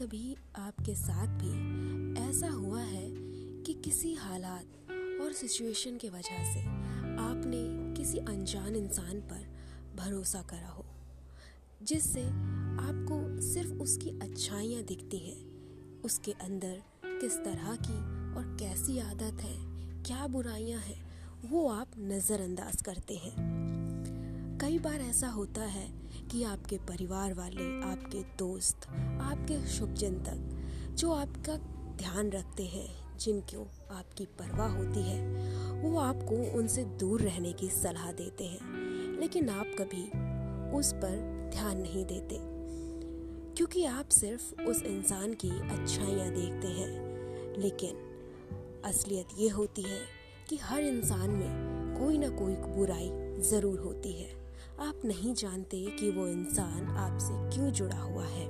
आपके साथ भी ऐसा हुआ है कि किसी हालात और सिचुएशन के वजह से आपने किसी अनजान इंसान पर भरोसा करा हो, जिससे आपको सिर्फ़ उसकी अच्छाइयाँ दिखती हैं, उसके अंदर किस तरह की और कैसी आदत है, क्या बुराइयाँ हैं, वो आप नज़रअंदाज करते हैं। कई बार ऐसा होता है कि आपके परिवार वाले, आपके दोस्त, आपके शुभचिंतक, जो आपका ध्यान रखते हैं, जिनको आपकी परवाह होती है, वो आपको उनसे दूर रहने की सलाह देते हैं। लेकिन आप कभी उस पर ध्यान नहीं देते, क्योंकि आप सिर्फ़ उस इंसान की अच्छाइयाँ देखते हैं। लेकिन असलियत ये होती है कि हर इंसान में कोई ना कोई बुराई ज़रूर होती है। आप नहीं जानते कि वो इंसान आपसे क्यों जुड़ा हुआ है।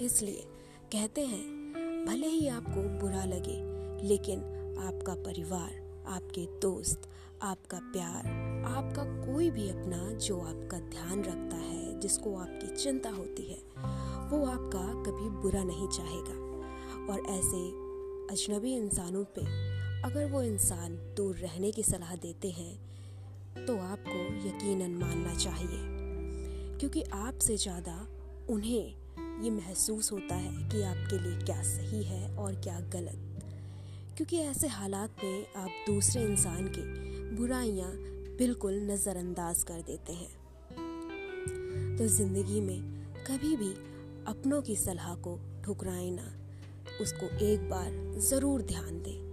इसलिए कहते हैं, भले ही आपको बुरा लगे, लेकिन आपका परिवार, आपके दोस्त, आपका प्यार, आपका कोई भी अपना जो आपका ध्यान रखता है, जिसको आपकी चिंता होती है, वो आपका कभी बुरा नहीं चाहेगा। और ऐसे अजनबी इंसानों पे अगर वो इंसान दूर रहने की सलाह देते हैं तो आपको यकीनन मानना चाहिए। क्योंकि आपसे ज़्यादा उन्हें ये महसूस होता है कि आपके लिए क्या सही है और क्या गलत। क्योंकि ऐसे हालात में आप दूसरे इंसान की बुराइयाँ बिल्कुल नज़रअंदाज कर देते हैं। तो ज़िंदगी में कभी भी अपनों की सलाह को ठुकराए ना, उसको एक बार ज़रूर ध्यान दें।